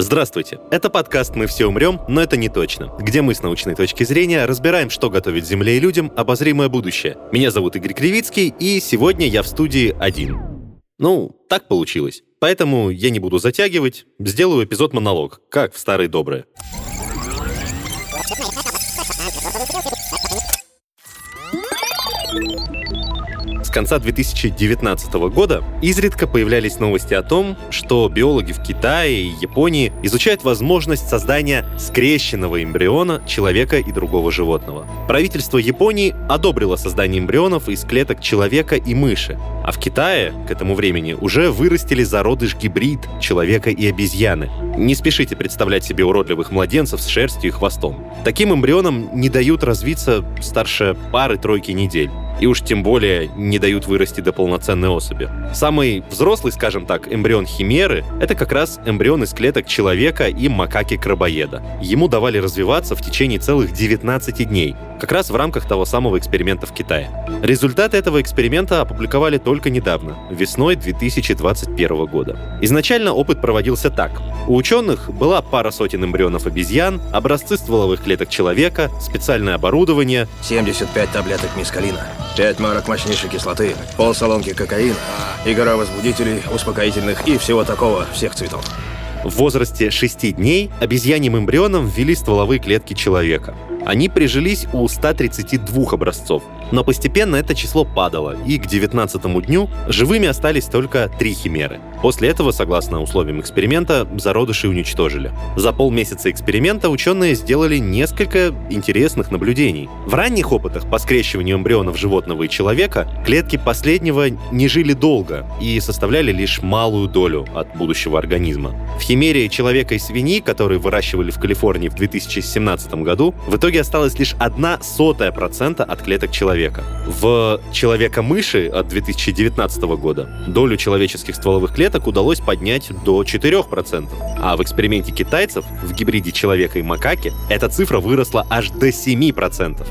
Здравствуйте! Это подкаст «Мы все умрем, но это не точно», где мы с научной точки зрения разбираем, что готовит Земле и людям обозримое будущее. Меня зовут Игорь Кривицкий, и сегодня я в студии один. Ну, так получилось. Поэтому я не буду затягивать, сделаю эпизод-монолог, как в старые добрые. С конца 2019 года изредка появлялись новости о том, что биологи в Китае и Японии изучают возможность создания скрещенного эмбриона человека и другого животного. Правительство Японии одобрило создание эмбрионов из клеток человека и мыши, а в Китае к этому времени уже вырастили зародыш-гибрид человека и обезьяны. Не спешите представлять себе уродливых младенцев с шерстью и хвостом. Таким эмбрионам не дают развиться старше пары-тройки недель и уж тем более не дают вырасти до полноценной особи. Самый взрослый, скажем так, эмбрион химеры — это как раз эмбрион из клеток человека и макаки-крабоеда. Ему давали развиваться в течение целых 19 дней, как раз в рамках того самого эксперимента в Китае. Результаты этого эксперимента опубликовали только недавно, весной 2021 года. Изначально опыт проводился так. У ученых была пара сотен эмбрионов обезьян, образцы стволовых клеток человека, специальное оборудование, 75 таблеток мискалина, 5 марок мощнейшей кислоты, полсалонки кокаина и гора возбудителей, успокоительных и всего такого, всех цветов. В возрасте 6 дней обезьяньим эмбрионам ввели стволовые клетки человека. Они прижились у 132 образцов, но постепенно это число падало, и к 19 дню живыми остались только три химеры. После этого, согласно условиям эксперимента, зародыши уничтожили. За полмесяца эксперимента ученые сделали несколько интересных наблюдений. В ранних опытах по скрещиванию эмбрионов животного и человека клетки последнего не жили долго и составляли лишь малую долю от будущего организма. В химере человека и свиньи, которые выращивали в Калифорнии в 2017 году, в итоге осталась лишь одна сотая процента от клеток человека. В человека-мыши от 2019 года долю человеческих стволовых клеток удалось поднять до 4%. А в эксперименте китайцев в гибриде человека и макаки эта цифра выросла аж до 7%.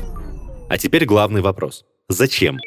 А теперь главный вопрос. Зачем?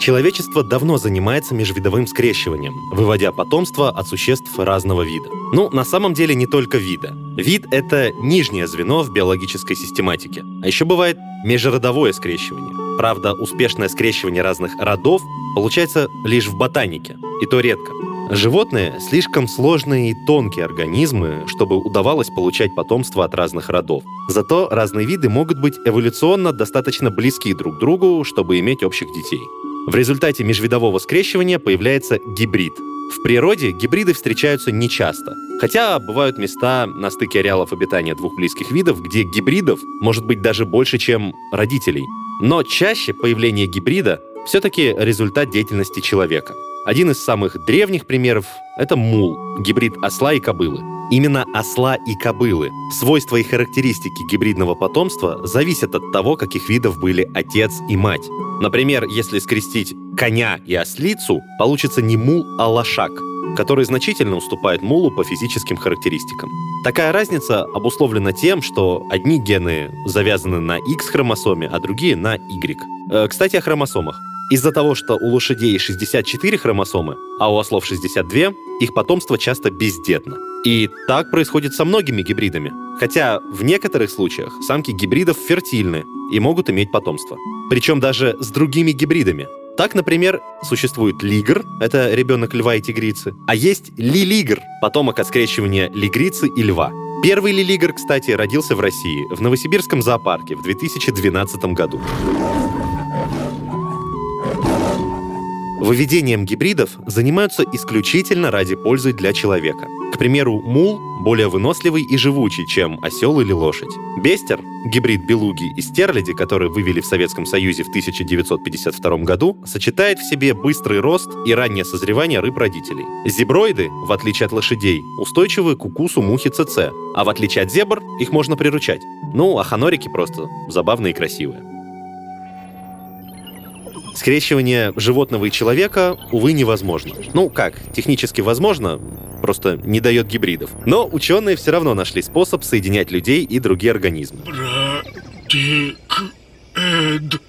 Человечество давно занимается межвидовым скрещиванием, выводя потомство от существ разного вида. Ну, на самом деле не только вида. Вид — это нижнее звено в биологической систематике. А еще бывает межродовое скрещивание. Правда, успешное скрещивание разных родов получается лишь в ботанике, и то редко. Животные — слишком сложные и тонкие организмы, чтобы удавалось получать потомство от разных родов. Зато разные виды могут быть эволюционно достаточно близки друг к другу, чтобы иметь общих детей. В результате межвидового скрещивания появляется гибрид. В природе гибриды встречаются нечасто, хотя бывают места на стыке ареалов обитания двух близких видов, где гибридов может быть даже больше, чем родителей. Но чаще появление гибрида все-таки результат деятельности человека. Один из самых древних примеров — это мул, гибрид осла и кобылы. Именно осла и кобылы, свойства и характеристики гибридного потомства зависят от того, каких видов были отец и мать. Например, если скрестить коня и ослицу, получится не мул, а лошак, который значительно уступает мулу по физическим характеристикам. Такая разница обусловлена тем, что одни гены завязаны на X-хромосоме, а другие на Y. Э, кстати, о хромосомах. Из-за того, что у лошадей 64 хромосомы, а у ослов 62, их потомство часто бездетно. И так происходит со многими гибридами. Хотя в некоторых случаях самки гибридов фертильны и могут иметь потомство. Причем даже с другими гибридами. Так, например, существует лигр, это ребенок льва и тигрицы, а есть лилигр, потомок от скрещивания лигрицы и льва. Первый лилигр, кстати, родился в России, в Новосибирском зоопарке в 2012 году. Выведением гибридов занимаются исключительно ради пользы для человека. К примеру, мул более выносливый и живучий, чем осел или лошадь. Бестер, гибрид белуги и стерляди, который вывели в Советском Союзе в 1952 году, сочетает в себе быстрый рост и раннее созревание рыб-родителей. Зеброиды, в отличие от лошадей, устойчивы к укусу мухи ЦЦ, а в отличие от зебр, их можно приручать. Ну, а ханорики просто забавные и красивые. Скрещивание животного и человека, увы, невозможно. Ну как, технически возможно, просто не дает гибридов. Но ученые все равно нашли способ соединять людей и другие организмы. Эд.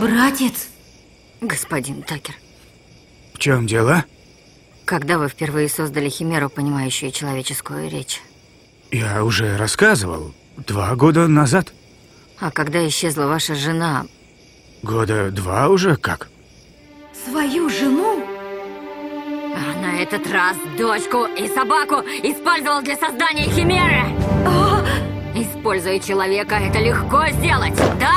Братец, господин Такер, В чем дело? когда вы впервые создали химеру, понимающую человеческую речь? Я уже рассказывал. Два года назад. А когда исчезла ваша жена, Года два уже как? свою жену? А на этот раз дочку и собаку использовал для создания химеры. Используя человека, это легко сделать, да?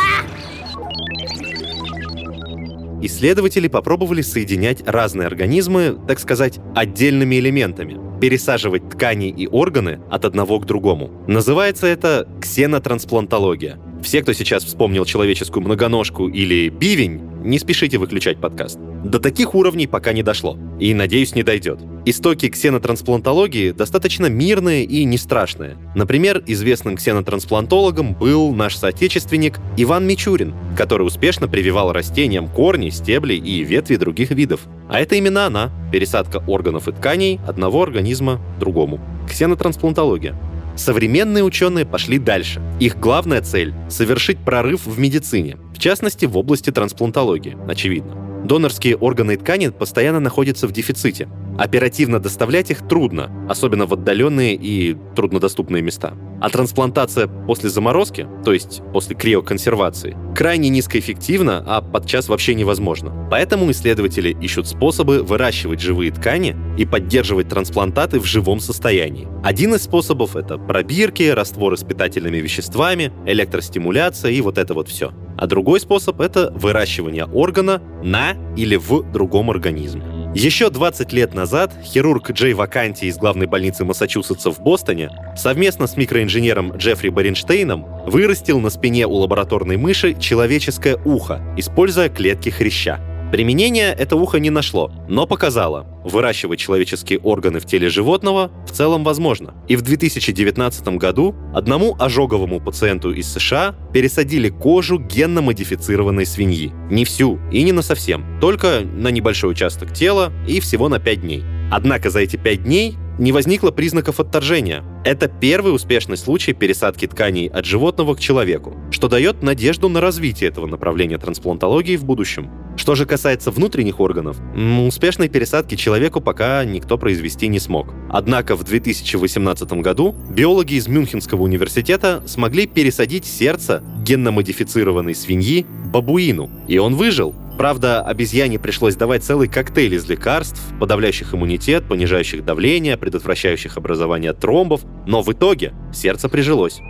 Исследователи попробовали соединять разные организмы, так сказать, отдельными элементами, пересаживать ткани и органы от одного к другому. Называется это ксенотрансплантология. Все, кто сейчас вспомнил человеческую многоножку или бивень, не спешите выключать подкаст. До таких уровней пока не дошло. И, надеюсь, не дойдет. Истоки ксенотрансплантологии достаточно мирные и не страшные. Например, известным ксенотрансплантологом был наш соотечественник Иван Мичурин, который успешно прививал растениям корни, стебли и ветви других видов. А это именно она — пересадка органов и тканей одного организма другому. Ксенотрансплантология. Современные ученые пошли дальше. Их главная цель — совершить прорыв в медицине, в частности в области трансплантологии, очевидно. Донорские органы и ткани постоянно находятся в дефиците. Оперативно доставлять их трудно, особенно в отдаленные и труднодоступные места. А трансплантация после заморозки, то есть после криоконсервации, крайне низкоэффективна, а подчас вообще невозможно. Поэтому исследователи ищут способы выращивать живые ткани и поддерживать трансплантаты в живом состоянии. Один из способов — это пробирки, растворы с питательными веществами, электростимуляция и вот это вот все. А другой способ — это выращивание органа на или в другом организме. Еще 20 лет назад хирург Джей Ваканти из главной больницы Массачусетса в Бостоне совместно с микроинженером Джеффри Баренштейном вырастил на спине у лабораторной мыши человеческое ухо, используя клетки хряща. Применения это ухо не нашло, но показало, выращивать человеческие органы в теле животного в целом возможно. И в 2019 году одному ожоговому пациенту из США пересадили кожу генно-модифицированной свиньи. Не всю и не на совсем, только на небольшой участок тела и всего на 5 дней. Однако за эти 5 дней не возникло признаков отторжения. Это первый успешный случай пересадки тканей от животного к человеку, что дает надежду на развитие этого направления трансплантологии в будущем. Что же касается внутренних органов, успешной пересадки человеку пока никто произвести не смог. Однако в 2018 году биологи из Мюнхенского университета смогли пересадить сердце генно-модифицированной свиньи бабуину, и он выжил. Правда, обезьяне пришлось давать целый коктейль из лекарств, подавляющих иммунитет, понижающих давление, предотвращающих образование тромбов, но в итоге сердце прижилось.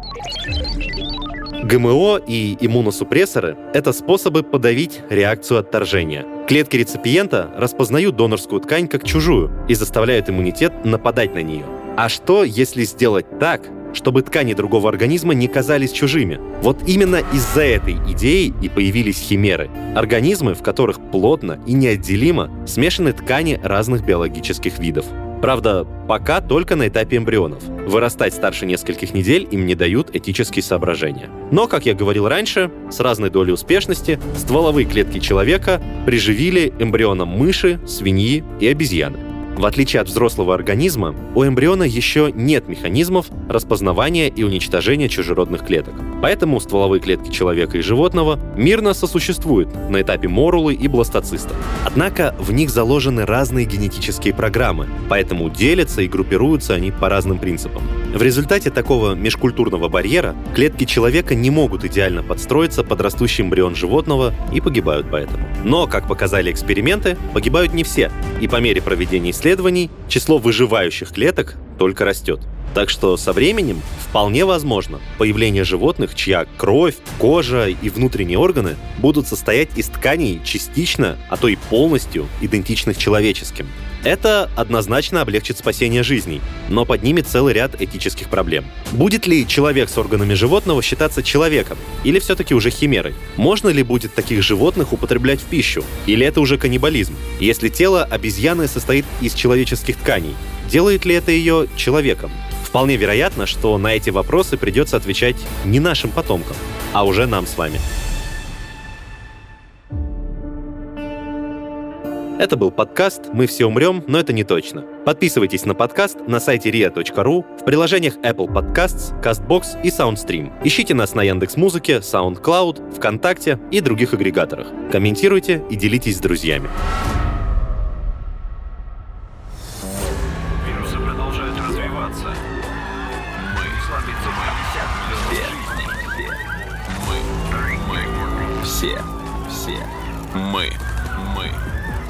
ГМО и иммуносупрессоры — это способы подавить реакцию отторжения. Клетки реципиента распознают донорскую ткань как чужую и заставляют иммунитет нападать на нее. А что, если сделать так, чтобы ткани другого организма не казались чужими? Вот именно из-за этой идеи и появились химеры. Организмы, в которых плотно и неотделимо смешаны ткани разных биологических видов. Правда, пока только на этапе эмбрионов. Вырастать старше нескольких недель им не дают этические соображения. Но, как я говорил раньше, с разной долей успешности стволовые клетки человека приживили эмбрионам мыши, свиньи и обезьяны. В отличие от взрослого организма, у эмбриона еще нет механизмов распознавания и уничтожения чужеродных клеток. Поэтому стволовые клетки человека и животного мирно сосуществуют на этапе морулы и бластоциста. Однако в них заложены разные генетические программы, поэтому делятся и группируются они по разным принципам. В результате такого межкультурного барьера клетки человека не могут идеально подстроиться под растущий эмбрион животного и погибают поэтому. Но, как показали эксперименты, погибают не все, и по мере проведения исследований число выживающих клеток только растет. Так что со временем вполне возможно появление животных, чья кровь, кожа и внутренние органы будут состоять из тканей частично, а то и полностью идентичных человеческим. Это однозначно облегчит спасение жизней, но поднимет целый ряд этических проблем. Будет ли человек с органами животного считаться человеком? Или все-таки уже химерой? Можно ли будет таких животных употреблять в пищу? Или это уже каннибализм? Если тело обезьяны состоит из человеческих тканей, делает ли это ее человеком? Вполне вероятно, что на эти вопросы придется отвечать не нашим потомкам, а уже нам с вами. Это был подкаст «Мы все умрем, но это не точно». Подписывайтесь на подкаст на сайте ria.ru, в приложениях Apple Podcasts, CastBox и SoundStream. Ищите нас на Яндекс.Музыке, SoundCloud, ВКонтакте и других агрегаторах. Комментируйте и делитесь с друзьями. Вирусы продолжают развиваться. Мы слабится мы. Все. Мы. Мы. Все. Все. Мы. Мы.